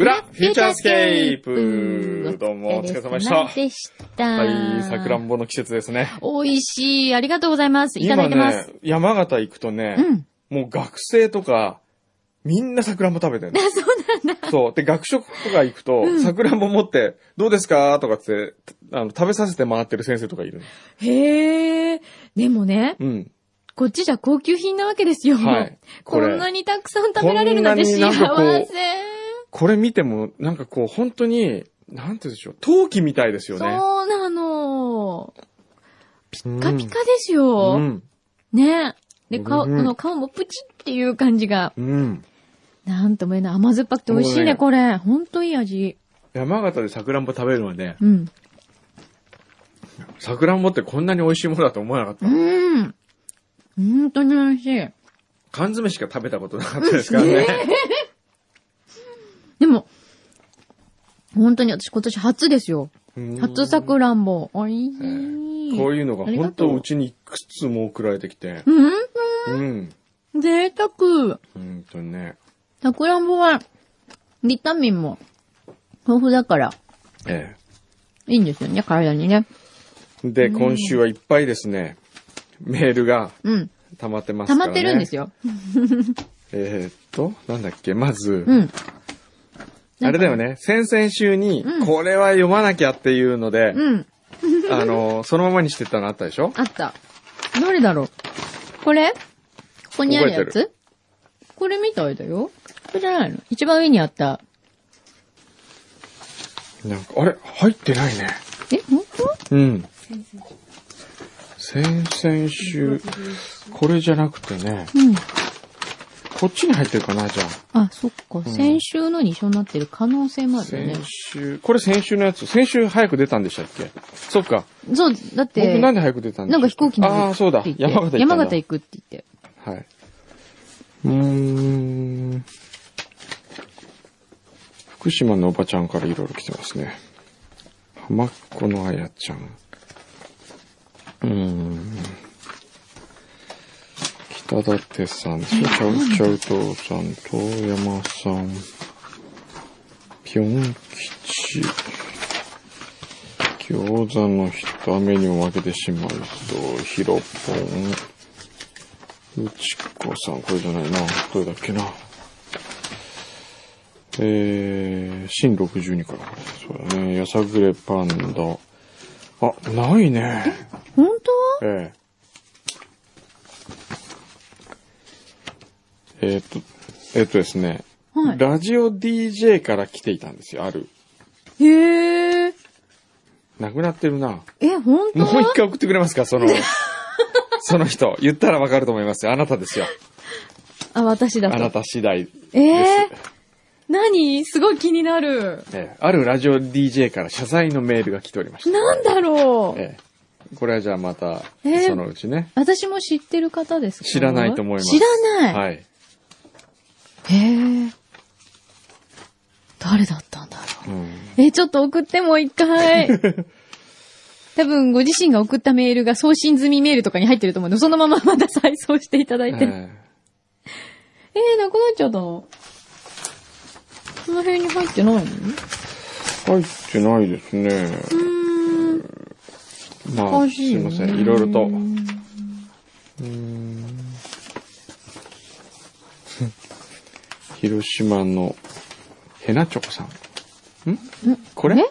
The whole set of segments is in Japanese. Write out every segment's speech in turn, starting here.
裏フューチャースケープどうもお疲れ様でした。でした。はい、さくらんぼの季節ですね。美味しい。ありがとうございます。いただいてます。今ね、山形行くとね、うん。もう学生とか、みんなさくらんぼ食べてるの。そうなんだ。そう。で、学食とか行くと、さくらんぼ持って、どうですか？とかって、あの、食べさせて回ってる先生とかいるの。へえ。でもね、うん。こっちじゃ高級品なわけですよ。はい。こ こんなれ、にたくさん食べられるなんて幸せ。これ見ても、なんかこう、本当に、なんて言うんでしょう、陶器みたいですよそうね。なの。ピうんッカピカですよ。うん。ね。で、顔、うんこの顔もプチっていう感じが、うん。なんとも言えない。甘酸っぱくて美味しいね、ねこれ。ほんといい味。山形でさくらんぼ食べるのはね、うん。さくらんぼってこんなに美味しいものだと思わなかった。うん。本当に美味しい。缶詰しか食べたことなかったですからね。でも、本当に私今年初ですよ。うん初さくらんぼ。おいしえい。えこういうのが本当うちにいくつも送られてきて。うんうん。贅沢。本当にね。さくらんぼは、ビタミンも豊富だから、えいいんですよね、体にね。え。で、今週はいっぱいですね、メールがうん。溜まってます溜からね。まってるんですよ。よ。えーっと、なんだっけ、まず、うん。あれだよね、先々週にう、んこれは読まなきゃっていうので、うん。あの、そのままにしてたのあったでしょ？あった。どれだろう？これ？ここにあるや覚えつこれみたいだよ。これじゃないの？一番上にあった。なんか、あれ？入ってないね。え、本当？うん。先々週、これじゃなくてね、うん。こっちに入ってるかな、じゃあ。あ、そっか。先週のに一緒になってる可能性もあるよね先。週、これ先週のやつ、先週早く出たんでしたっけ？そっか。そう、だって、僕なんで早く出たんでなんか飛行機乗るああ、そうだって。言って山形行ったんだ。山形行くって言って。はい。うーん。福島のおばちゃんからいろいろ来てますね。浜っ子のあやちゃん。うーん。北舘さん、チャウチャウトさん、遠山さん、ぴょん吉、餃子の一目にも負けてしまいそう、ひろぽん、うちこさん、これじゃないな。どれだっけな。えー、新62から。そうだね。やさぐれパンダ。あ、ないね。本当？えええーっと、えーっとですね。はい。ラジオ DJ から来ていたんですよ、ある。へえ。なくなってるな。え、本当？もう一回送ってくれますか、その、その人。言ったらわかると思いますよ。あなたですよ。あ、私だあなと。た次第です。ええ何？すごい気になる。ええあるラジオ DJ から謝罪のメールが来ておりました。なんだろう。ええこれはじゃあまた、ええそのうちね。私も知ってる方ですか？知らないと思います。知らない。はい。へえ。誰だったんだろうんう。え、ちょっと送ってもう一回。多分ご自身が送ったメールが送信済みメールとかに入ってると思うので、そのまままた再送していただいて。ええー、なくなっちゃったの？この辺に入ってないの？うえ入ってないですね。ーん。まあ、すいません。いろいろと。ううんーん広島のヘナチョコさん。ん？これ？え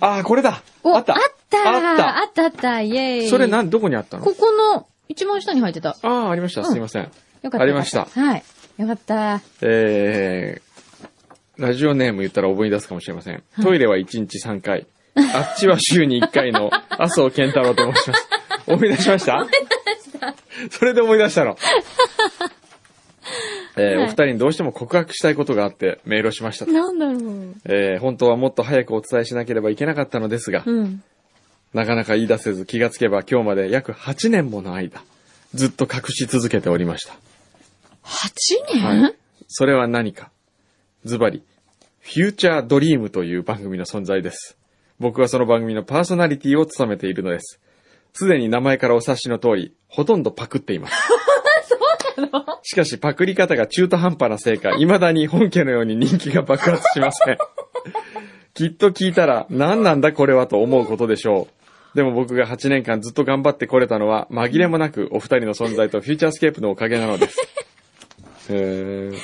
ああ、これだお、あったあったあったあったあったイェーイそれなん、どこにあったの？ここの、一番下に入ってた。ああ、ありました。すいません。よかった。ありましたはい。よかった。えー、ラジオネーム言ったら思い出すかもしれません。トイレは1日3回。あっちは週に1回の 麻生健太郎と申します。思い出しました？思い出した。それで思い出したの。えーはいお二人にどうしても告白したいことがあってメールをしましたと。なんだろう。えー本当はもっと早くお伝えしなければいけなかったのですが、うん。なかなか言い出せず気がつけば今日まで約8年もの間、ずっと隠し続けておりました。8年、はい。それは何か。ズバリ、フューチャードリームという番組の存在です。僕はその番組のパーソナリティを務めているのです。すでに名前からお察しの通り、ほとんどパクっています。しかしパクリ方が中途半端なせいか、未だに本家のように人気が爆発しません。きっと聞いたら、何なんだこれはと思うことでしょう。でも僕が8年間ずっと頑張ってこれたのは、紛れもなくお二人の存在とフューチャースケープのおかげなのです。へーへえ。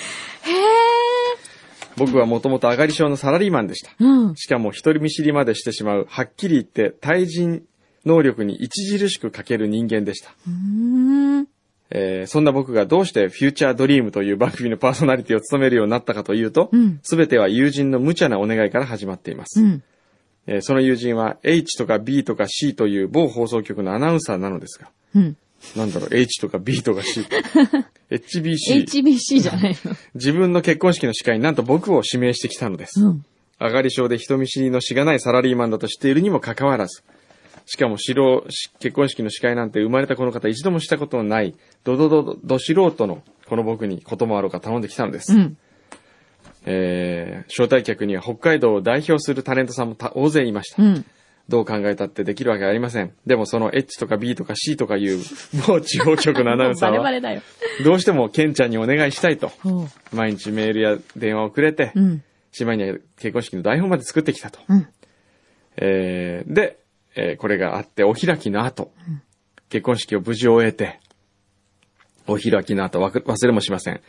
僕はもともと上がり症のサラリーマンでした。うん。しかも一人見知りまでしてしまう、はっきり言って対人能力に著しく欠ける人間でした。えーそんな僕がどうしてフューチャードリームという番組のパーソナリティを務めるようになったかというとうん、すべ、ては友人の無茶なお願いから始まっています。うん。えーその友人は H とか B とか C という某放送局のアナウンサーなのですが、うん。なんだろう、H とか B とか C とか。HBC。HBC じゃないの。自分の結婚式の司会になんと僕を指名してきたのです。うん。上がり症で人見知りのしがないサラリーマンだと知っているにもかかわらず、しかも素人し結婚式の司会なんて生まれたこの方一度もしたことのない、どどどど、ど素人のこの僕にこともあろうか頼んできたのです。うん。えー、招待客には北海道を代表するタレントさんもた大勢いました。うん。どう考えたってできるわけありません。でもその H とか B とか C とかいう某地方局のアナウンサーは。どうしてもケンちゃんにお願いしたいと。毎日メールや電話をくれて、うん。しまいには結婚式の台本まで作ってきたと。うん。えーで、えーこれがあって、お開きの後、結婚式を無事終えて、お開きの後、忘れもしません。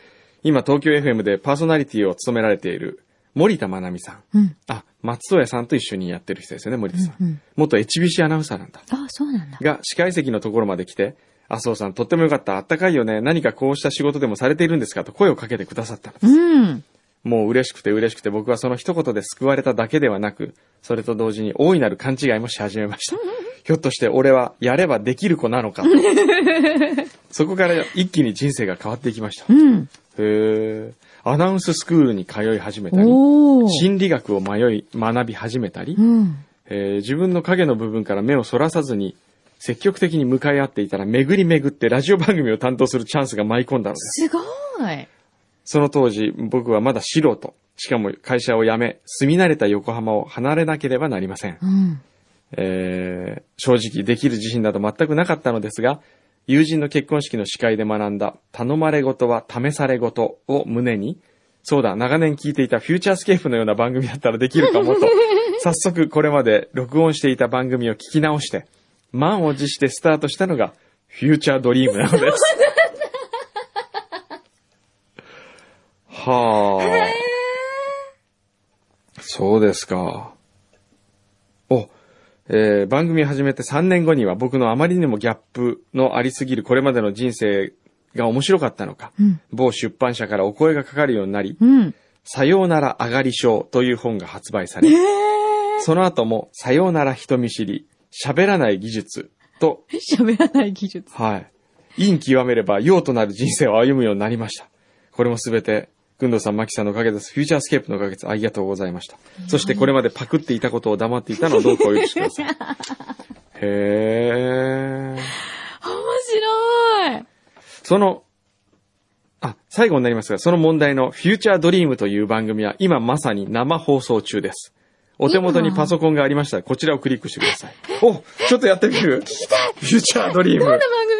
今、東京 FM でパーソナリティを務められている森田まなみさん。うん。あ、松任谷さんと一緒にやってる人ですよね、森田さん。うんうん元 HBC アナウンサーなんだ。あ、そうなんだ。が、司会席のところまで来て、麻生さん、とってもよかった。あったかいよね。何かこうした仕事でもされているんですか？と声をかけてくださったのです。うん。もう嬉しくて嬉しくて僕はその一言で救われただけではなく、それと同時に大いなる勘違いもし始めました。ひょっとして俺はやればできる子なのかと。そこから一気に人生が変わっていきました。へうん。ーアナウンススクールに通い始めたり。心理学を迷い学び始めたりう、ん。えー自分の影の部分から目をそらさずに積極的に向かい合っていたら巡り巡ってラジオ番組を担当するチャンスが舞い込んだのです。すごい。その当時、僕はまだ素人。しかも会社を辞め、住み慣れた横浜を離れなければなりません。うん。えー正直できる自信など全くなかったのですが、友人の結婚式の司会で学んだ、頼まれ事は試され事を胸に、そうだ、長年聞いていたフューチャースケープのような番組だったらできるかもと、早速これまで録音していた番組を聞き直して、満を持してスタートしたのが、フューチャードリームなのです。はあ。そうですか。お、えー番組始めて3年後には僕のあまりにもギャップのありすぎるこれまでの人生が面白かったのか、うん某出版社からお声がかかるようになり、うん。さようなら上がり症という本が発売され、その後もさようなら人見知り、喋らない技術と、喋らない技術。はい。陰極めれば用となる人生を歩むようになりました。これもすべて、くんどうさん、まきさんのおかげです。フューチャースケープのおかげです。ありがとうございました。そしてこれまでパクっていたことを黙っていたのをどうかお許しください。へー。面白い。その、あ、最後になりますが、その問題のフューチャードリームという番組は今まさに生放送中です。お手元にパソコンがありましたら、こちらをクリックしてください。おちょっとやってみる聞きたいフューチャードリーム。どんな番組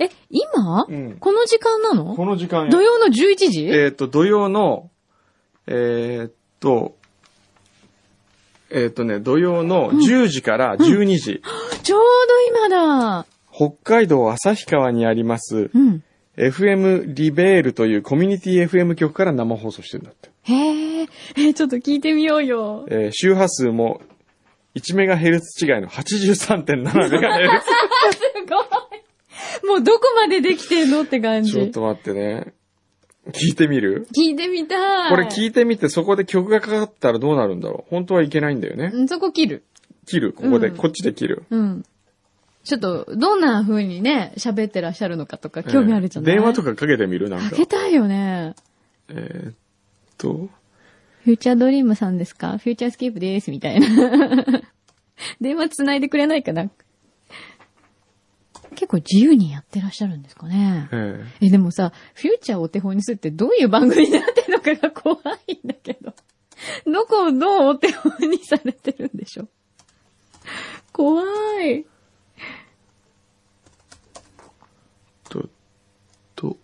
え、今、うんこの時間なの？この時間土曜の11時？えっ、と、土曜の、えっ、と、えっ、とね、土曜の10時から12時、ちょうど今だ。北海道旭川にあります、うん。FM リベールというコミュニティ FM 局から生放送してるんだって。へえ、え、ちょっと聞いてみようよ。えー周波数も1メガヘルツ違いの83.7メガヘル すごい。もうどこまでできてんのって感ツ。じ。ちょっと待ってね。聞いてみる？聞いてみたい。これ聞いてみてそこで曲がかかったらどうなるんだろう？本当はいけないんだよね。うんそこ切る。切る？ここで、うんこっちで切る？うん。ちょっと、どんな風にね、喋ってらっしゃるのかとか興味あるじゃない、えー電話とかかけてみる？なんか。かけたいよね。えーっと、フューチャードリームさんですか？フューチャースケープです、みたいな。電話繋いでくれないかな？結構自由にやってらっしゃるんですかね。ええ、でもさ、フューチャーをお手本にするってどういう番組になってるのかが怖いんだけど。どこをどうお手本にされてるんでしょう怖い。と、と、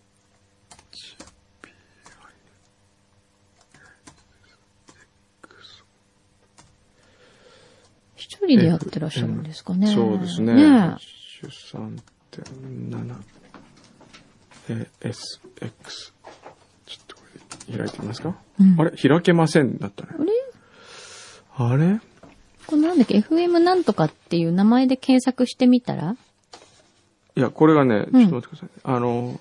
一人でやってらっしゃるんですかね。そうですね。ね13.7。え、SX。ちょっとこれ、開いてみますか、うんあれ？開けませんだったね。あれ？あれ？このなんだっけ ?FM なんとかっていう名前で検索してみたら？いや、これがね、ちうんょっと待ってください。あの、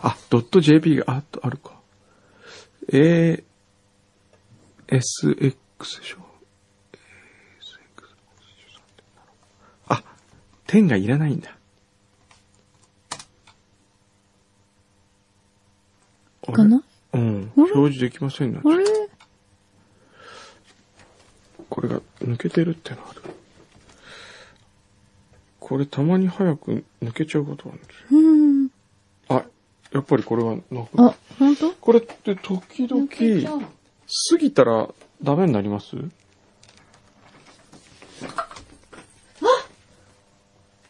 あ、ドット .jp がああるか。A、SX でしょ？あ、点がいらないんだ。かなうん。表示できませんな。あれ？これが抜けてるってのある。これたまに早く抜けちゃうことあるんですよ。うん。あ、やっぱりこれはなくあ、本当？これって時々、過ぎたらダメになります？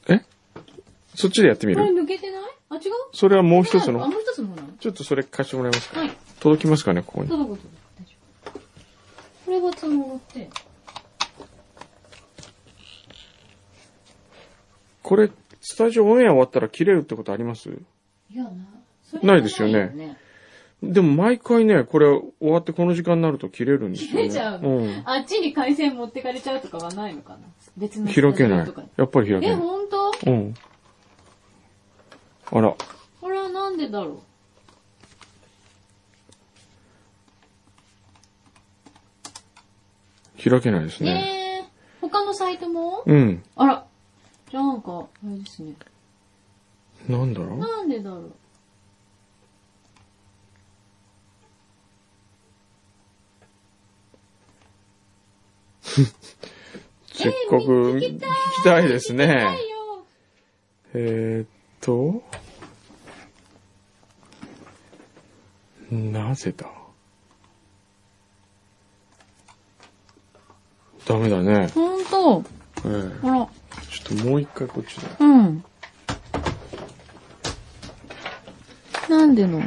え？そっちでやってみこれる抜けてない？あ、違う？それはもう一つあ、のもう。一つの方なの？ちょっとそれ貸してもらえますか？はい。届きますかね、ここに。届く届く。大丈夫。これが繋がって。これ、スタジオオンエア終わったら切れるってことあります？いやな。ないですよねでも毎回ね、これ終わってこの時間になると切れるんですよね。切れちゃううん。あっちに回線持ってかれちゃうとかはないのかな？別の開けない。やっぱり開けえ、ない。ほんとうん。あら、これはなんでだろ開けないですうね。ねえ。他のサイトも？うん。あら。じゃあなんか、あれですね。なんだろう？なんでだろう？せっかく聞きたいですね。えーっと、なぜだ？ダメだね。ほんと。ええあら。ちょっともう一回こっちで。うん。なんでの？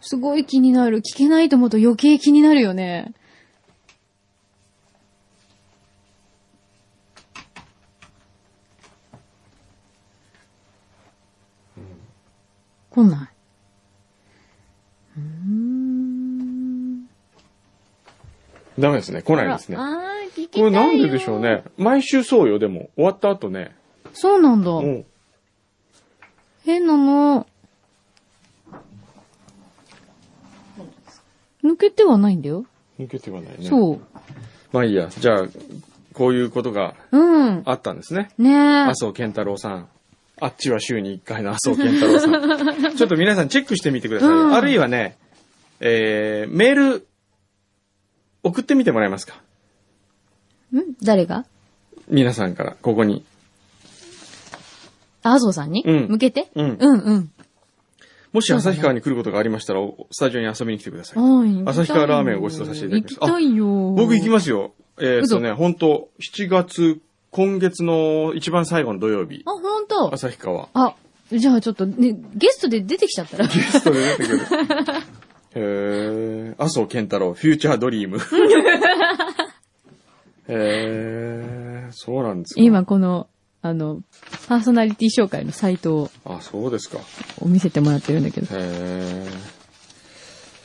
すごい気になる。聞けないと思うと余計気になるよね。来ない。うーん。ダメですね。来ないですねあ。らあー、聞きたいよこれなんででしょう。ね。毎週そうよ、でも。終わった後ね。そうなんだ。うん。変なの。抜けてはないんだよ。抜けてはないね。そう。まあいいや。じゃあ、こういうことがうん。あったんですね。ねえ。麻生健太郎さん。あっちは週に1回の麻生健太郎さん。ちょっと皆さんチェックしてみてください。うんあるいはね、えー、メール、送ってみてもらえますか？ん？誰が？皆さんから、ここに。あ、麻生さんに？うん向けて？うんうんうん。もし旭川に来ることがありましたら、おスタジオに遊びに来てください。はい。旭川ラーメンをご馳走させていただきます行きたいよ。僕行きますよ。えーっとね、嘘本当7月、今月の一番最後の土曜日あ、、ほんと旭川。あ、じゃあちょっとね、ゲストで出てきちゃったら。ゲストで出てくる。へー、麻生健太郎、フューチャードリーム。へー、そうなんですか。今この、あの、パーソナリティ紹介のサイトをあ、そうですか。見せてもらってるんだけど。へ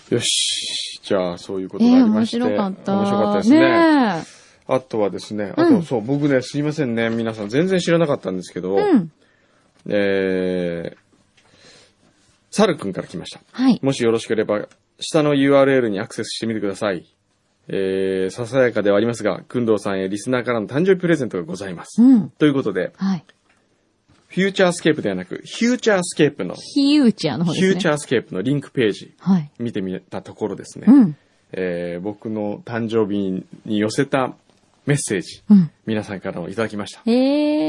ー。よし。じゃあ、そういうことえー、面がありまして。白かった。面白かったですね。ねあとはですね、あと、うんそう、僕ね、すいませんね、皆さん全然知らなかったんですけど、え。うん。えー、サルくんから来ました。はい。もしよろしければ、下の URL にアクセスしてみてください。えー、ささやかではありますが、くんどうさんへリスナーからの誕生日プレゼントがございます。うん。ということで、はい。フューチャースケープではなく、フューチャースケープの、ヒューチャーの方ですね。フューチャースケープのリンクページはい。見てみたところですね、うん。えー僕の誕生日に寄せたメッセージ、うん。皆さんからもいただきました。え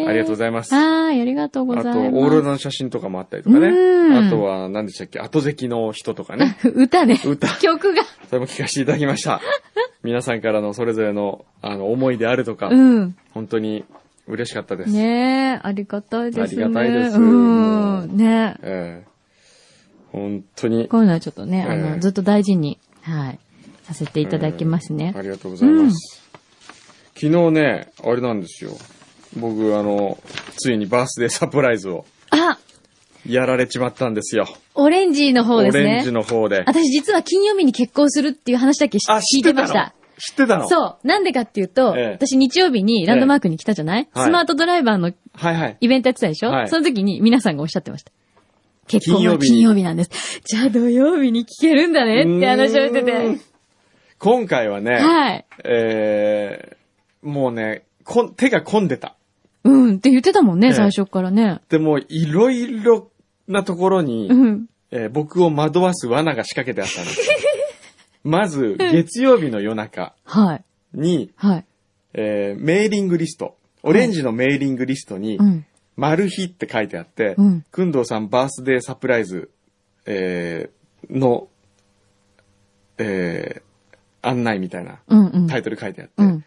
ー。ありがとうございますはい、ありがとうごあと、ざいます。オーロラの写真とかもあったりとかね。うんあとは、何でしたっけ、後席の人とかね。歌ね。歌曲が。それも聞かせていただきました。皆さんからのそれぞれの、あの、思いであるとか、うん。本当に嬉しかったです。ねえ、ありがたいですね。ありがたいですうん。ねえ。ええ本当に。こういうのはちょっとね、あええの、ずっと大事に、はい、させていただきますねええあ。りがとうございます。昨日ね、あれなんですよ。僕、あの、ついにバースデーサプライズをあやられちまったんですよ。オレンジの方ですね。オレンジの方で。私実は金曜日に結婚するっていう話だけ？しあ、聞いてました。知ってたの？そう。なんでかっていうと、ええ私日曜日にランドマークに来たじゃない、はいスマートドライバーのはいはい。イベントやってたでしょ、はいその時に皆さんがおっしゃってました。結婚は金曜日に金曜日なんです。じゃあ土曜日に聞けるんだねって話をしてうーんて。今回はね、はい。えー、もうね、こん手が込んでた。うんって言ってたもんね、ええ最初からね。でも、いろいろなところに、うん。えー僕を惑わす罠が仕掛けてあったんですよ。まず、月曜日の夜中はい。に、はい。えーメーリングリスト、オレンジのメーリングリストにう、ん。マル秘って書いてあって、うんくんどうさんバースデーサプライズ、えーの、えー案内みたいなうんうん。タイトル書いてあって、うん。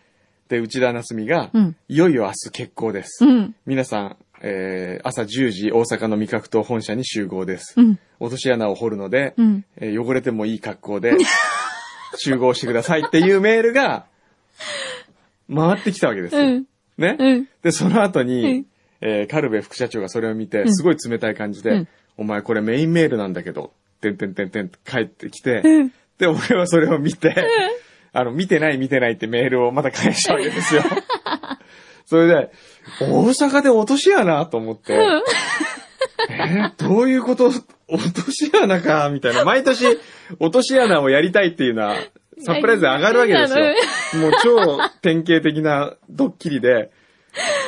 で、内田なすみが、うん。いよいよ明日決行です。うん。皆さん、えー朝10時大阪の味覚島本社に集合です。うん。落とし穴を掘るので、うん。えー汚れてもいい格好で集合してくださいっていうメールが回ってきたわけですよ。うん。ね、うん。で、その後に、うんえーカルベ副社長がそれを見て、んすごい冷たい感じで、うんお前これメインメールなんだけど、てんてんてんてんって帰ってきて、うんで、俺はそれを見て、あの、見てない見てないってメールをまた返したわけですよ。それで、大阪で落とし穴と思って、え？ーどういうこと？落とし穴か？みたいな。毎年、落とし穴をやりたいっていうのは、サプライズで上がるわけですよ。もう超典型的なドッキリで、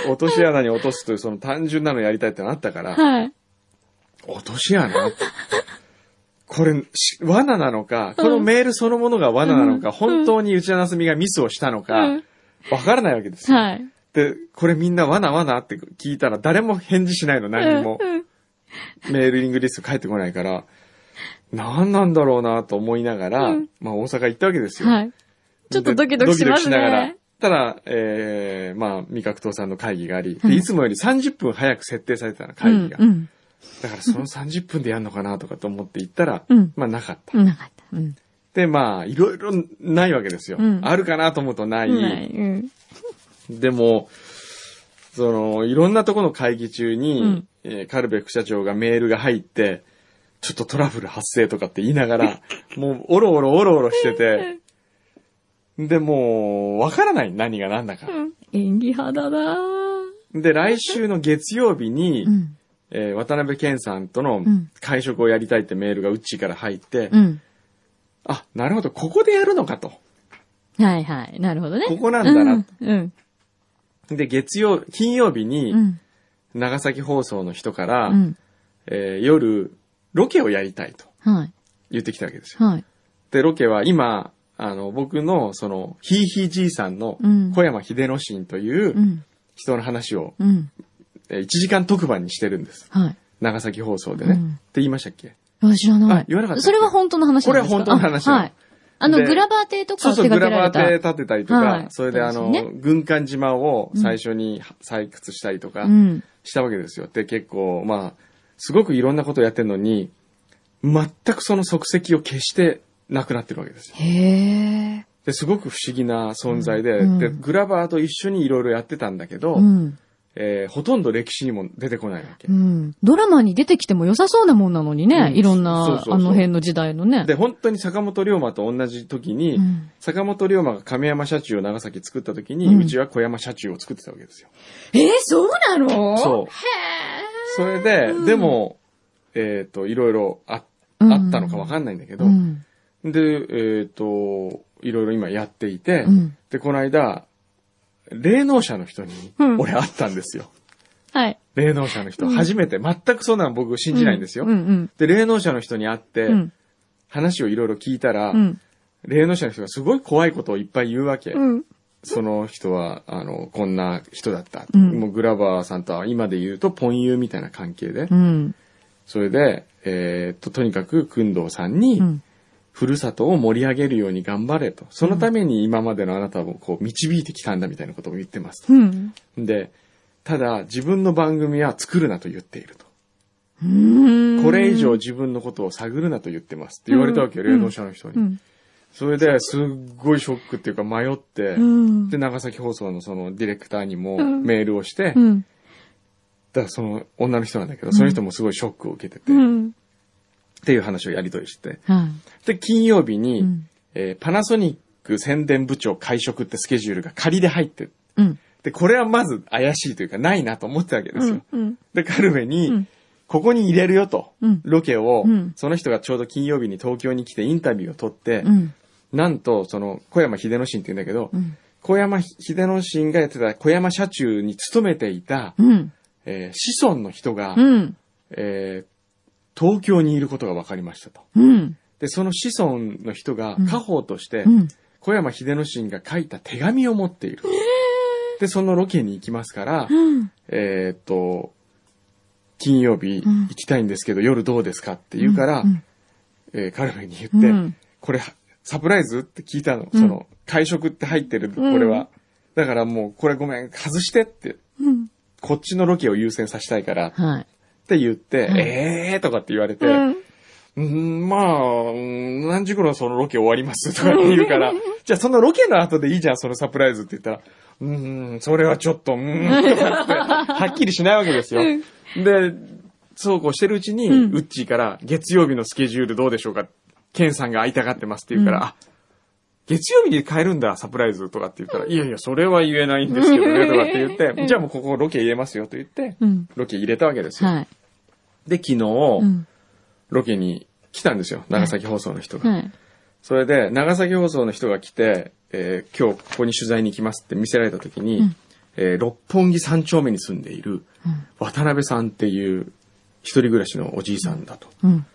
落とし穴に落とすというその単純なのやりたいってのあったから、はい。落とし穴これ、し罠なのか、このメールそのものが罠なのか、本当に内田なすみがミスをしたのかうん、わからないわけですよ。はい。で、これみんな罠罠って聞いたら誰も返事しないの、何にも。うんメールリングリスト返ってこないから、何なんだろうなと思いながら、うんまあ大阪行ったわけですよ。はい。ちょっとドキドキしますでドキドキしながらね。。ただ、えー、まあ、味覚党さんの会議があり、いつもより30分早く設定されてたの、会議が。うん。うんだからその30分でやるのかなとかと思って行ったら、うんまあなかった。うん。なかった。うん。で、まあ、いろいろないわけですよ。うんあるかなと思うとない。ない。うん。でも、その、いろんなところの会議中に、うんえーカルベ副社長がメールが入って、ちょっとトラブル発生とかって言いながら、もう、おろおろおろおろしてて、で、もう、わからない。何が何だか。演技派だなで、来週の月曜日に、うん。えー渡辺健さんとのん会食をやりたいってメールがうっちーから入って、うん。あ、なるほど、ここでやるのかと。はいはい。なるほどね。ここなんだなうん。で、月曜、金曜日にう、ん。長崎放送の人から、うん。えー夜、ロケをやりたいとはい。言ってきたわけですよ。はい。で、ロケは今、あの、僕の、その、ひいひいじいさんのうん、小山秀之進といううん。人の話を、1時間特番にしてるんです。はい。長崎放送でね。うんって言いましたっけ？あ、知らない。あ言わなかったそれは本当の話ですか？これは本当の話はい。あの、でグラバー邸とかそうそう、グラバ。ーで建てたりとか、はいそれであの、そうですよ軍艦島を最初に採掘したりとかうん。したわけですよ。で、結構、まあ、すごくいろんなことをやってるのに、全くその足跡を消してなくなってるわけですよ。へえ。で、すごく不思議な存在で、うんで、グラバーと一緒にいろいろやってたんだけど、うん。えーほとんど歴史にも出てこないわけう。ん。ドラマに出てきても良さそうなもんなのにね。うんいろんな、そうそうそうあの辺の時代のね。で、本当に坂本龍馬と同じ時に、うん坂本龍馬が亀山車中を長崎作った時に、ううんちは小山車中を作ってたわけですよ。えー、そうなの？そう。それで、うんでも、えっ、と、いろいろあうんあったのかわかんないんだけど、うん。で、えっ、と、いろいろ今やっていて、うんで、この間、霊能者の人にうん、俺会ったんですよ。はい。霊能者の人。うん初めて。全くそんなの僕信じないんですよ。うんうん。で、霊能者の人に会って、うん。話をいろいろ聞いたら、うん。霊能者の人がすごい怖いことをいっぱい言うわけ。うん。その人は、あの、こんな人だった。うんもうグラバーさんとは今で言うとポンユーみたいな関係で。うん。それで、えーっと、とにかく、くんどうさんにう、ん。ふるさとを盛り上げるように頑張れと。そのために今までのあなたをこう導いてきたんだみたいなことを言ってますと。うん。で、ただ自分の番組は作るなと言っていると。うん。これ以上自分のことを探るなと言ってますって言われたわけよ、うん霊能者の人に。うん。それですっごいショックっていうか迷って、うん。で、長崎放送のそのディレクターにもうんメールをして、うん。だからその女の人なんだけど、その人もすごいショックを受けてて、っうん。ていう話をやり取りして。はで、金曜日い。に、うん。えーパナソニック宣伝部長会食ってスケジュールが仮で入ってる。うん。で、これはまず怪しいというかないなと思ってたわけですよ。うん。で、カルメに、うんここに入れるよと、うんロケを、うんその人がちょうど金曜日に東京に来てインタビューを取って、うん。なんと、その、小山秀之進って言うんだけど、うん。小山秀之進がやってた小山社中に勤めていた、うん。えー子孫の人が、うん。えー東京にいることが分かりましたと。うん。で、その子孫の人がうん家宝として、うん。小山秀之進が書いた手紙を持っている。で、そのロケに行きますから、うん。えーっと、金曜日うん行きたいんですけど、夜どうですかって言うから、うんえーカルメに言って、うんこれ、サプライズって聞いたの。うんその、会食って入ってる、これは。だからもう、これごめん、外してって、うん。こっちのロケを優先させたいからっはい。て言って、うんえーとかって言われて、うん。まあ、うん何時頃そのロケ終わりますとかって言うから、じゃあそのロケの後でいいじゃん、そのサプライズって言ったら、うーん、それはちょっと、うーん、とかって、はっきりしないわけですよ。で、そうこうしてるうちに、うんウッチーから、月曜日のスケジュールどうでしょうかケンさんが会いたがってますって言うから、うんあ、月曜日に変えるんだ、サプライズとかって言ったら、いやいや、それは言えないんですけどね、とかって言って、じゃあもうここロケ入れますよと言って、うん。ロケ入れたわけですよ。はい。で、昨日、うん。ロケに来たんですよ。長崎放送の人が。はい。それで、長崎放送の人が来て、えー今日ここに取材に行きますって見せられた時に、うんえー六本木三丁目に住んでいるうん。渡辺さんっていう一人暮らしのおじいさんだと。うん。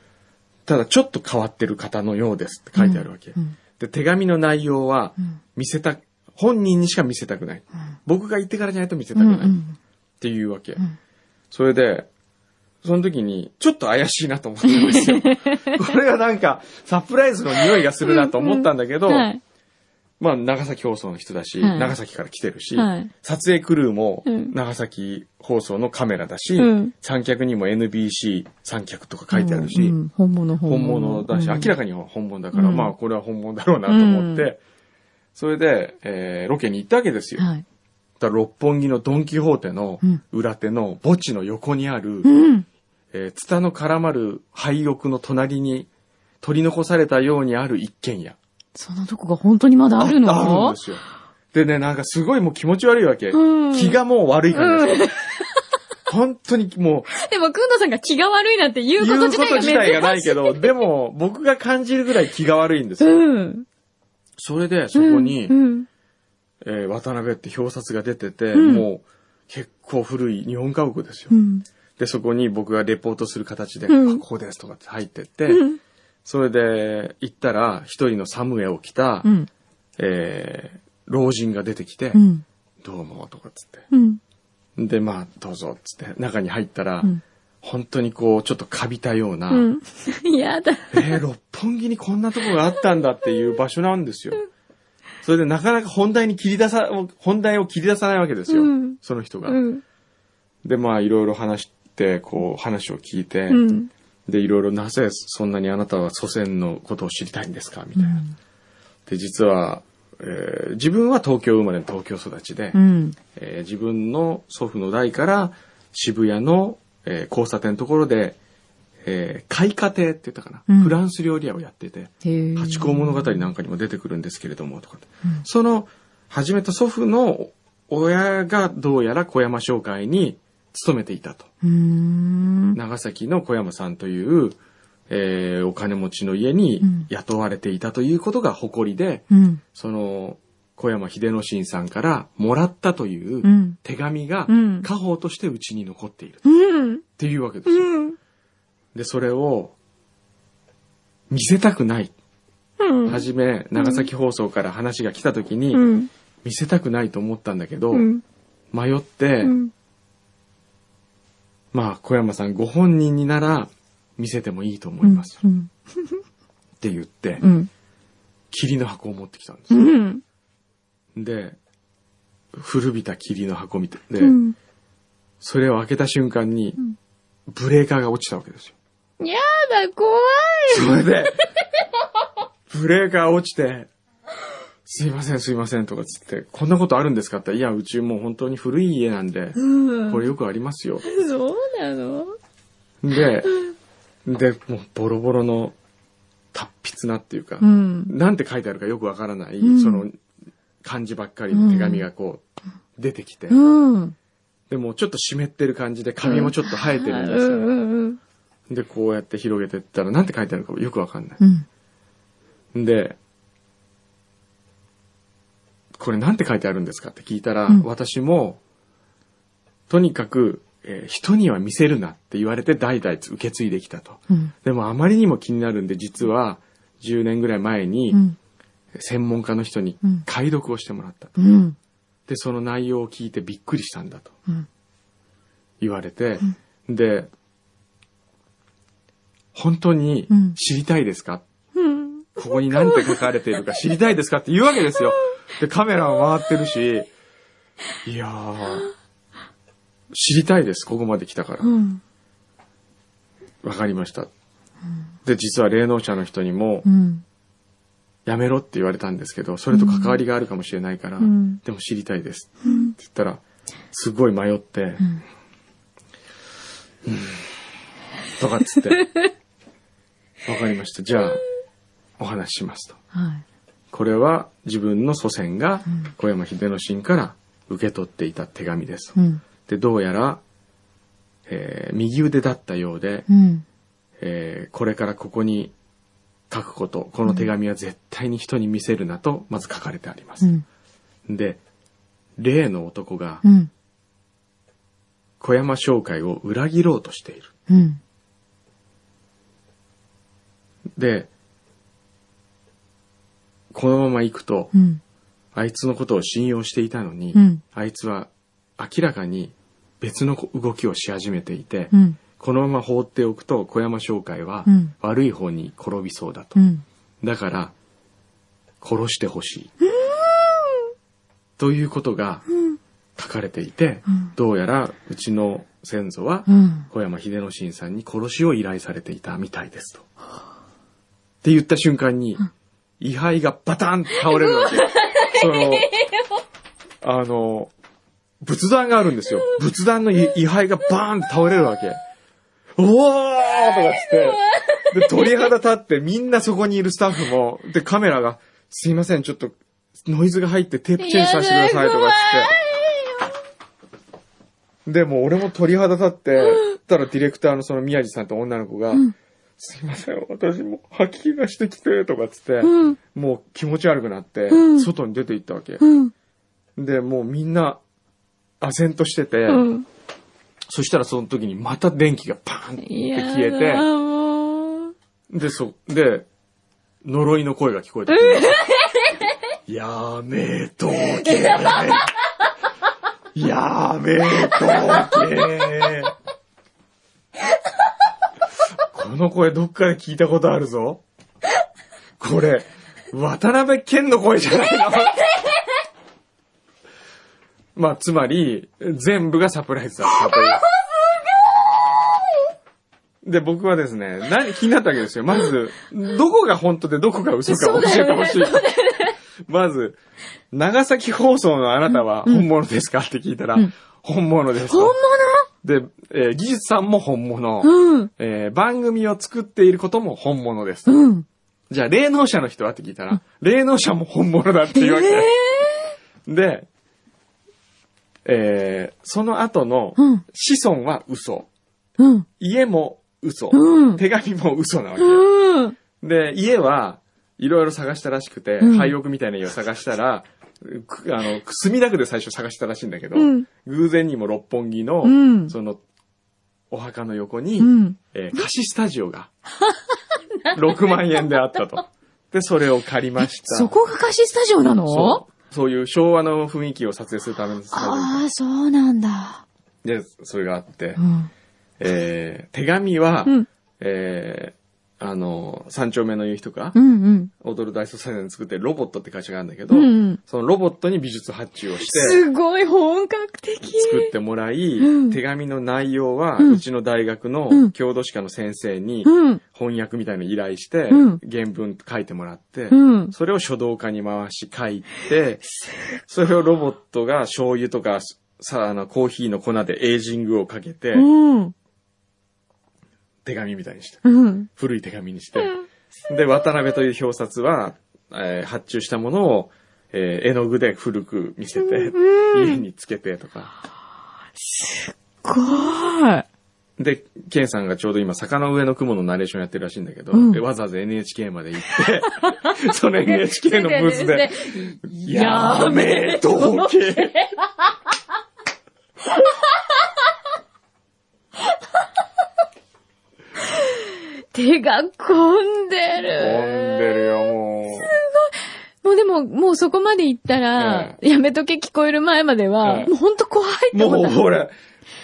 ただちょっと変わってる方のようですって書いてあるわけ。うん。で、手紙の内容はうん見せた、本人にしか見せたくない。僕が言ってからじゃないと見せたうん。くない。っていうわけ。んそれで、その時に、ちょっと怪しいなと思ったんですよ。これがなんか、サプライズの匂いがするなと思ったんだけど、はい。まあ、長崎放送の人だし、はい長崎から来てるし、はい撮影クルーもうん長崎放送のカメラだし、うん三脚にも NBC 三脚とか書いてあるし、うん本物、本本物。物だし、うん明らかに本物だから、うんまあ、これは本物だろうなと思って、うそれで、えーロケに行ったわけですよ。はい。だから六本木のドンキホーテのうん裏手の墓地の横にある、うん。えー、ツタの絡まる廃屋の隣に取り残されたようにある一軒家。そんなとこが本当にまだあるの？あるんですよ。でね、なんかすごいもう気持ち悪いわけ。うん気がもう悪い感じですよ。本当にもでも、くんどさんが気が悪いなんて言う、こと自体が。自体がないけど、でも僕が感じるぐらい気が悪いんですよ。うん。それでそこに、うん。えー渡辺って表札が出てて、うんもう結構古い日本家屋ですよ。うん。で、そこに僕がレポートする形で、ここですとかって入ってって、うん。それで行ったら、一人のサムエを着た、うん。えー老人が出てきて、うん。どうも、とかっつって。うん。で、まあ、どうぞ、つって、中に入ったら、うん本当にこう、ちょっとカビたような、うん。やだ。えー、六本木にこんなとこがあったんだっていう場所なんですよ。それでなかなか本題に切り出さ、本題を切り出さないわけですよ。うんその人が。うん。で、まあ、いろいろ話して、こう、話を聞いて、うん。で、いろいろなぜそんなにあなたは祖先のことを知りたいんですか？みたいな。で、実は、えー自分は東京生まれの東京育ちで、うん。えー自分の祖父の代から渋谷の、えー交差点のところで、えー開花亭って言ったかな、うん。フランス料理屋をやってて、八甲物語なんかにも出てくるんですけれども、とかって。その、始めた祖父の親がどうやら小山商会に勤めていたと。長崎の小山さんという、えーお金持ちの家にうん雇われていたということが誇りで、うん。その、小山秀之進さんからもらったといううん。手紙がうん。家宝としてうちに残っているっうん。ていうわけですよ。うん。で、それを見せたくない。うん。はじめ、長崎放送から話が来た時にうん。見せたくないと思ったんだけど、うん。迷って、うん。まあ、小山さんご本人になら見せてもいいと思います。うん。って言って、うん。霧の箱を持ってきたんですよ。うん。で、古びた霧の箱見て、で、うん。それを開けた瞬間にん、ブレーカーが落ちたわけですよ。やだ、怖い。それで、ブレーカー落ちて、すいません、すいません、とかつって、こんなことあるんですかっていや、うちもう本当に古い家なんで、うん。これよくありますよ。そうなの？で、で、もうボロボロの達筆なっていうか、うん。なんて書いてあるかよくわからない、うんその漢字ばっかりの手紙がこう、出てきて、うん。でもちょっと湿ってる感じで紙もちょっと生えてるんですよ。で、こうやって広げてったら、なんて書いてあるかよくわかんない。うん。で、これなんて書いてあるんですかって聞いたら、うん私も、とにかく、えー人には見せるなって言われて代々受け継いできたと。うん。でもあまりにも気になるんで、実は10年ぐらい前にうん。専門家の人にうん解読をしてもらったと。うん。で、その内容を聞いてびっくりしたんだとうん。言われて、で、本当にうん知りたいですか？うん。ここに何て書かれているか知りたいですかって言うわけですよ。で、カメラは回ってるし、いやー、知りたいです、ここまで来たから。うん。わかりました。で、実は霊能者の人にもう、ん。やめろって言われたんですけど、それと関わりがあるかもしれないから、うんでも知りたいです。って言ったら、すごい迷って、うんとかっつって、わかりました。じゃあ、お話ししますと。はい。これは自分の祖先が小山秀之進から受け取っていた手紙です。うん。で、どうやら、えー右腕だったようで、うん。えーこれからここに書くこと、この手紙は絶対に人に見せるなと、まず書かれてあります。うん。で、例の男がうん。小山商会を裏切ろうとしている。うん。で、このまま行くと、うん。あいつのことを信用していたのに、うんあいつは明らかに別の動きをし始めていて、うん。このまま放っておくと小山商会はうん悪い方に転びそうだと。うん。だから、殺してほしい。ということが書かれていて、うんどうやらうちの先祖はうん。小山秀之進さんに殺しを依頼されていたみたいですと。って言った瞬間に、位牌がバタンって倒れるわけ。その、あの、仏壇があるんですよ。仏壇の位牌がバーンって倒れるわけ。おーとかっつって、で、鳥肌立ってみんなそこにいるスタッフも、で、カメラが、すいません、ちょっと、ノイズが入ってテープチェンジさせてくださいとかっつって。で、もう俺も鳥肌立って、たらディレクターのその宮地さんと女の子が、すいません、私も吐き気がしてきて、とかっつって、うん。もう気持ち悪くなって、うん外に出て行ったわけ。うん。で、もうみんな、唖然としてて、うん。そしたらその時にまた電気がパーンって消えて。で、そ、で、呪いの声が聞こえてくる。やめとけ。やめとけ。この声どっかで聞いたことあるぞ。これ、渡辺謙の声じゃないの？まあ、つまり、全部がサプライズだったという。で、僕はですね、何、気になったわけですよ。まず、どこが本当でどこが嘘か教えてほしい。まず、長崎放送のあなたは本物ですか？って聞いたら、うん本物ですと。本で、えー技術さんも本物、物うん。えー番組を作っていることも本物ですと。うん。じゃあ、霊能者の人は？って聞いたら、霊能者も本物だっていうわけ。で、えーその後のうん。子孫は嘘。うん。家も嘘。うん。手紙も嘘なわけ。うん。で、家はいろいろ探したらしくて、うん廃屋みたいな家を探したら、くあの、墨田区で最初探したらしいんだけど、うん偶然にも六本木の、うんその、お墓の横に、うん。えー貸しスタジオが、6万円であったと。で、それを借りました。そこが貸しスタジオなの？そう。そういう昭和の雰囲気を撮影するためのスタジああ、そうなんだ。オで、それがあって、うん。えー手紙は、うん。えーあの、三丁目の夕日とかう、んうん。踊る大捜査線で作ってるロボットって会社があるんだけど、うんうん。そのロボットに美術発注をして、すごい本格的。作ってもらい、うん手紙の内容は、うんうちの大学のうん郷土史家の先生にうん。翻訳みたいの依頼して、うん原文書いてもらって、うん。それを書道家に回し書いて、それをロボットが醤油とか、さ、あの、コーヒーの粉でエイジングをかけて、うん。手紙みたいにして、うん。古い手紙にして、で、渡辺という表札は、えー発注したものを、えー絵の具で古く見せて、家につけてとか。ごい。で、ケンさんがちょうど今、坂の上の雲のナレーションやってるらしいんだけど、うん。でわざわざ NHK まで行って、その NHK のブースで、やめとけ手が込んで飛んる。でるよ、ももうでも、もうそこまで行ったら、やめとけ聞こえる前までは、ええもうほんと怖いっう。て思った。もう俺、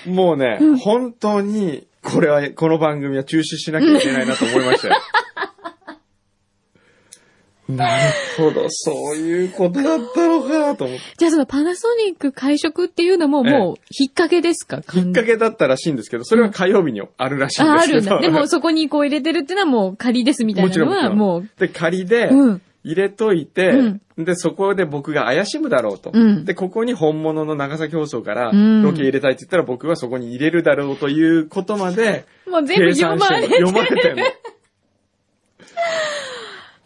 もうね、本当に、これは、この番組は中止しなきゃいけないなと思いましたよ。なるほど、そういうことだったのか、と思って。じゃあそのパナソニック会食っていうのももう、引っ掛けですか？きっかけだったらしいんですけど、それは火曜日にあるらしいんあ、ですけど。あるんだ。でもそこにこう入れてるっていうのはもう仮ですみたいなのはもちろんもう、で、仮で、うん。入れといて、うんで、そこで僕が怪しむだろうと。うんで、ここに本物の長崎放送からうんロケ入れたいって言ったら僕はそこに入れるだろうということまで、もう全部読まれて読まれてんの。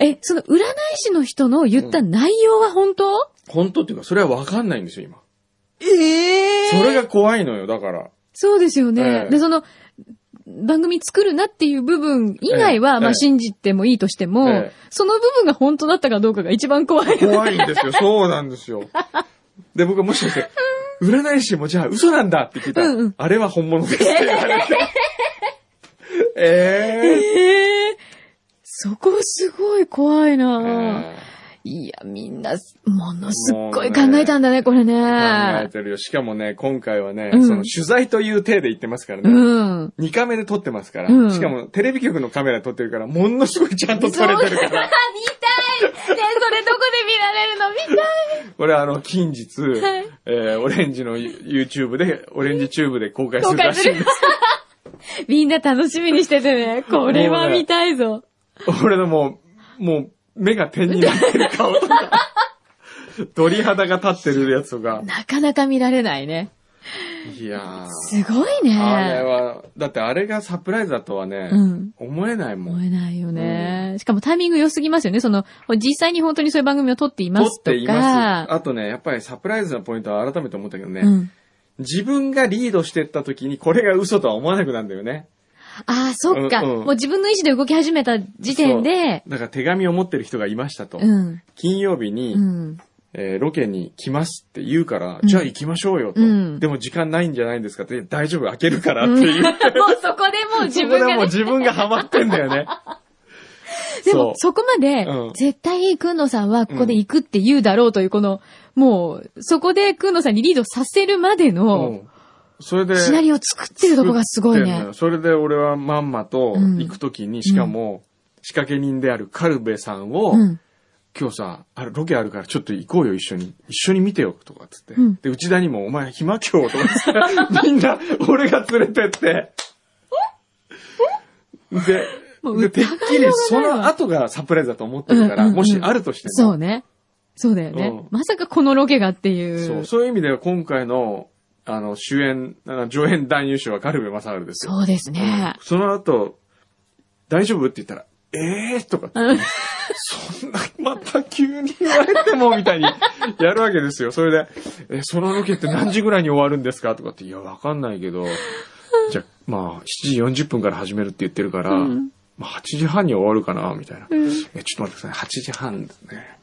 え、その占い師の人の言った内容は本当、本当っていうか、それはわかんないんですよ、今。ええそれが怖いのよ、だから。そうですよね。ええで、その、番組作るなっていう部分以外は、まあええええ信じてもいいとしても、ええその部分が本当だったかどうかが一番怖い。怖いんですよ、そうなんですよ。で、僕はもしかして、占い師もじゃあ嘘なんだって聞いたら、うんうんあれは本物ですって言われて。えええそこすごい怖いーな、えいや、みんな、ものすっごい考えたんだね、これね。ー考えてるよ。しかもね、今回はね、うんその取材という体で言ってますからね。うん。2カメで撮ってますから、うんしかもテレビ局のカメラで撮ってるから、ものすごいちゃんと撮れてるから。見たいねそれどこで見られるの？見たいこれあの、近日、はいえーオレンジの YouTube で、オレンジチューブで公開するらしいんです。みんな楽しみにしててね。これは見たいぞ。俺のもう、もう、目が点になってる顔とか、鳥肌が立ってるやつとか。なかなか見られないね。いやー。すごいね。あれは、だってあれがサプライズだとはね、うん思えないもん。思えないよね。しかもタイミング良すぎますよね。その、実際に本当にそういう番組を撮ってい撮っますとています。か。あとね、やっぱりサプライズのポイントは改めて思ったけどね、うん。自分がリードしてった時にこれが嘘とは思わなくなるんだよね。ああ、そっか、うんうん。もう自分の意思で動き始めた時点で、だから手紙を持ってる人がいましたと。うん。金曜日に、うん。えーロケに来ますって言うから、うん。じゃあ行きましょうよと、うん。でも時間ないんじゃないんですかって、大丈夫、開けるからっていう。もうそこでもう自そこ分が、ね、でもう自分がハマってんだよね。でもそこまで、うん。絶対くんのさんはここで行くって言うだろうというこの、もう、そこでくんのさんにリードさせるまでうの、んそれで、シナリオを作ってるとこがすごいね。それで俺はまんまとうん行くときに、しかも、仕掛け人であるカルベさんを、うん。今日さ、あれ、ロケあるからちょっと行こうよ、一緒に。一緒に見てよ、とかっつって。うんで、内田にも、お前暇今日、とかっつって。みんな、俺が連れてって。で、で、てっきりその後がサプライズだと思ってるから、もしあるとしても。そうね。そうだよね。うんまさかこのロケがっていう。そう。そういう意味では今回の、あの、主演、あの助演男優賞はカルベ正治ですよ。そうですね。その後、大丈夫って言ったら、ええー、とかそんな、また急に言われても、みたいにやるわけですよ。それで、え、そのロケって何時ぐらいに終わるんですかとかって、いや、わかんないけど、じゃあ、まあ、7時40分から始めるって言ってるから、うんまあ、8時半に終わるかな、みたいな。うんえ、ちょっと待ってください、8時半ですね。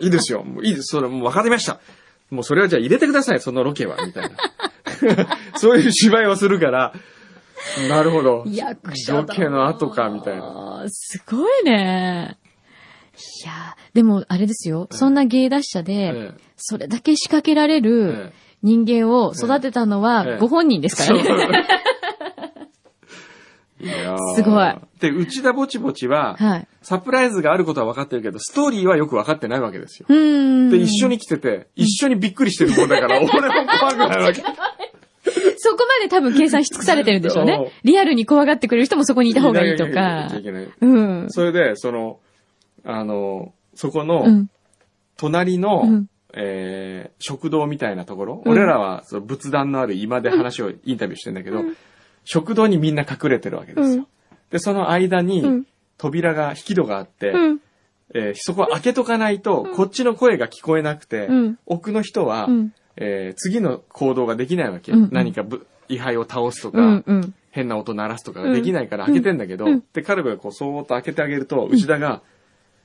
いいですよ。もういいです。それもう分かりました。もうそれはじゃあ入れてください、そのロケは、みたいな。そういう芝居をするから、なるほど。役者ロケの後か、みたいな。すごいね。いやーでもあれですよ。そんな芸達者で、えそれだけ仕掛けられえるえ人間を育てたのええはご本人ですえからね。いやーすごい。で、内田ぼちぼちは、はい。サプライズがあることは分かってるけど、ストーリーはよく分かってないわけですよ。で、一緒に来てて、一緒にびっくりしてるもんだから、俺も怖くなるわけ。そこまで多分計算し尽くされてるんでしょうね。リアルに怖がってくれる人もそこにいた方がいいといか。うん。それで、その、あの、そこうの、ん。隣の、うんえー食堂みたいなところ、うん俺らはその仏壇のある居間で話を、インタビューしてんだけど、食堂にみんな隠れてるわけですよ。うんで、その間に、うん扉が、引き戸があって、うん。えーそこは開けとかないと、こっちの声が聞こえなくて、うん奥の人は、うん。えー次の行動ができないわけ。うん何かぶ位牌を倒すとか、うん。うん。変な音鳴らすとかができないからうん開けてんだけど、うんで、カルベがこう、そーっと開けてあげると、内田が、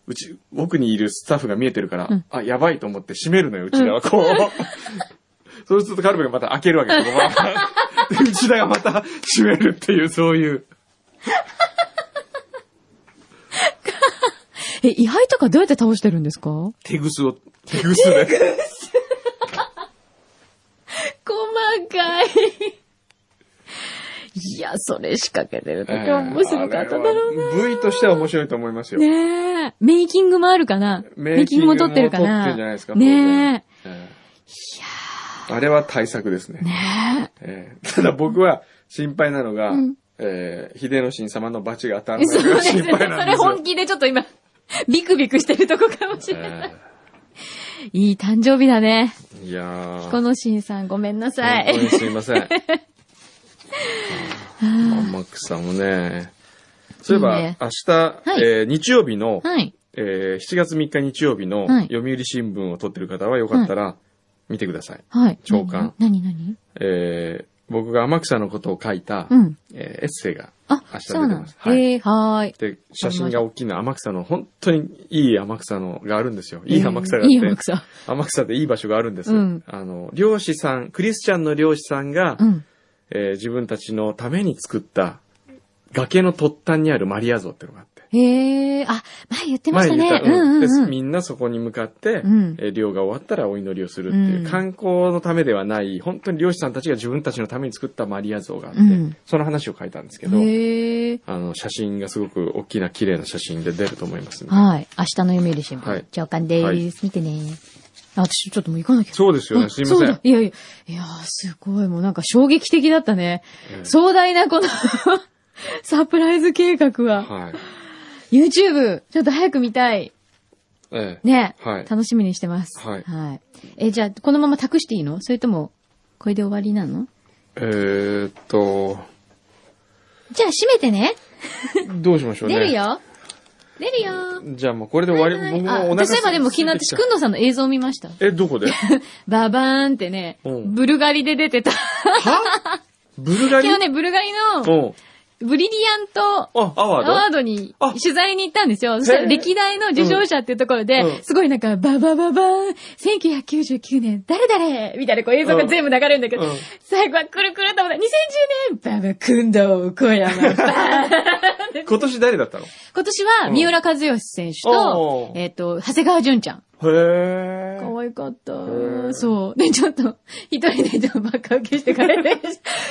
うち、奥にいるスタッフが見えてるから、うんあ、やばいと思って閉めるのよ、内田は。こう。そうするとカルベがまた開けるわけです。で 内田がまた閉めるっていう、そういう。え、位牌とかどうやって倒してるんですか？手ぐすを、手ぐすで。細かい。いや、それ仕掛けてるとき面白かっただろうな。うな。V としては面白いと思いますよ。ねえ。メイキングもあるかなメイキングも撮ってるか撮っなてんじゃないですか。ね。ええあれは対策ですねえ。。ねええただ僕は心配なのが、うんえー秀吉様の罰が当たらえ。ないのが心配なんですよ。本気でちょっと今、ビクビクしてるとこかもしれない。えいい誕生日だね。えいやー。彦野新さんごめんなさい。すいません。天草もね。そういえば、いいね明日、はいえー日曜日の、はい。えー7月3日日曜日のはい読売新聞を撮ってる方はよかったら見てください。はい。長官何何えー僕が天草のことを書いた、うん。えーエッセイがあ明、日出てます。。はいえー、はーい。で、写真が大きな天草の、本当にいい天草のがあるんですよ。いい天草があって。いい天草。天草でいい場所があるんです。うんあの、漁師さん、クリスチャンの漁師さんが、うん。えー自分たちのために作った崖の突端にあるマリア像っていうのがあって。へえ、あ、前言ってましたね。前に言ったうんうんでうん。みんなそこに向かって、うんえー漁が終わったらお祈りをするっていう、うん観光のためではない、本当に漁師さんたちが自分たちのために作ったマリア像があって、うんその話を書いたんですけど。あの、写真がすごく大きな綺麗な写真で出ると思いますんではい。明日の読売新聞。はい長官ではいーす。見てね。あ私ちょっともう行かなきゃ。そうですよね、あすいません。いやいや、いやーすごい。もうなんか衝撃的だったね。ええ壮大なこの サプライズ計画は。はい。YouTube、ちょっと早く見たい。ええね。はい楽しみにしてます。はいはい。え、じゃあ、このまま託していいの？それとも、これで終わりなの？えーっと、じゃあ、閉めてね。どうしましょうね。出るよ。出るよ。じゃあもうこれで終わり、はい僕もあお腹私はでも昨日、私、くんのさんの映像を見ました。え、どこで？ババーンってね、うんブルガリで出てた。は？ブルガリ？昨日ね、ブルガリの、うん。ブリリアントあ、アワード？にあ。取材に行ったんですよ。そしたら歴代の受賞者っていうところで、すごいなんか、ババババーン、1999年、誰々みたいなこう映像が全部流れるんだけど、最後はくるくると思った。2010年、ババくんど小山、バーン今年誰だったの？今年は、三浦和義選手とえっ、と、長谷川淳ちゃん。へえ。可愛かったー。そう。で、ちょっと、一人でバカ受けして帰れ。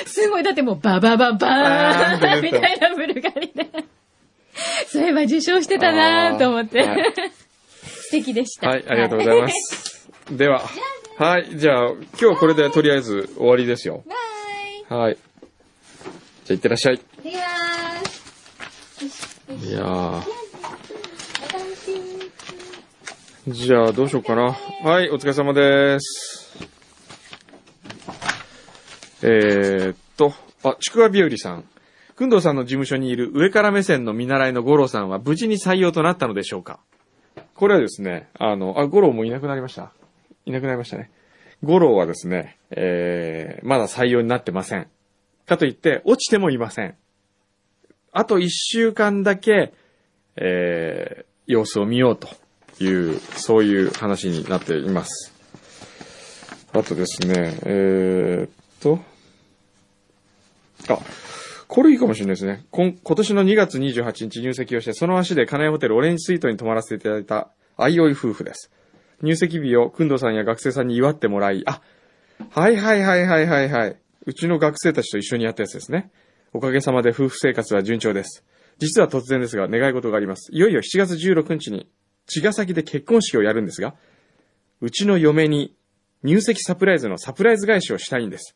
すごい、だってもう、ババババーンみたいなブルガリで。そういえば受賞してたなーと思って。素敵でした。はい、ありがとうございます。では、はい、じゃあ、今日はこれでとりあえず終わりですよ。バはい。じゃあ、いってらっしゃい。イ。いやいやー。じゃあ、どうしようかな。はい、お疲れ様です。えーっと、あ、ちくわ日和さん。くんどうさんの事務所にいる上から目線の見習いの五郎さんは無事に採用となったのでしょうか？これはですね、あの、あ、五郎もいなくなりましたいなくなりましたね。五郎はですね、えー、まだ採用になってません。かといって、落ちてもいません。あと一週間だけ、えー、様子を見ようという、そういう話になっています。あとですね、えー、っと、あ、これいいかもしれないですね。今今年の2月28日入籍をして、その足で金井ホテルオレンジスイートに泊まらせていただいた、あいおい夫婦です。入籍日を、くんどさんや学生さんに祝ってもらい、あ、はいはいはいはいはいはい。うちの学生たちと一緒にやったやつですね。おかげさまで夫婦生活は順調です。実は突然ですが、願い事があります。いよいよ7月16日に、茅ヶ崎で結婚式をやるんですが、うちの嫁に入籍サプライズのサプライズ返しをしたいんです。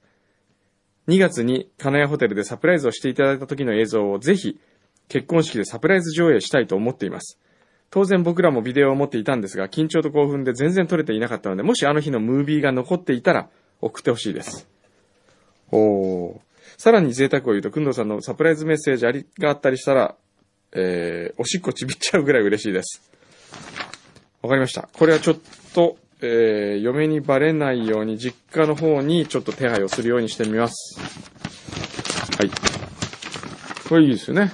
2月に金谷ホテルでサプライズをしていただいた時の映像をぜひ結婚式でサプライズ上映したいと思っています。当然僕らもビデオを持っていたんですが、緊張と興奮で全然撮れていなかったので、もしあの日のムービーが残っていたら送ってほしいです。おー。さらに贅沢を言うと、くんどうさんのサプライズメッセージありがあったりしたら、えー、おしっこちびっちゃうぐらい嬉しいです。わかりました。これはちょっと、えー、嫁にバレないように実家の方にちょっと手配をするようにしてみます。はい。これいいですよね。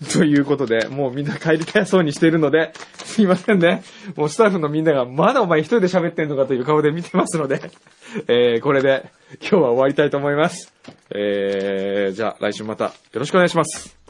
ということで、もうみんな帰りたいそうにしているので、すいませんね。もうスタッフのみんなが、まだお前一人で喋ってんのかという顔で見てますので、えー、これで今日は終わりたいと思います。えー、じゃあ来週またよろしくお願いします。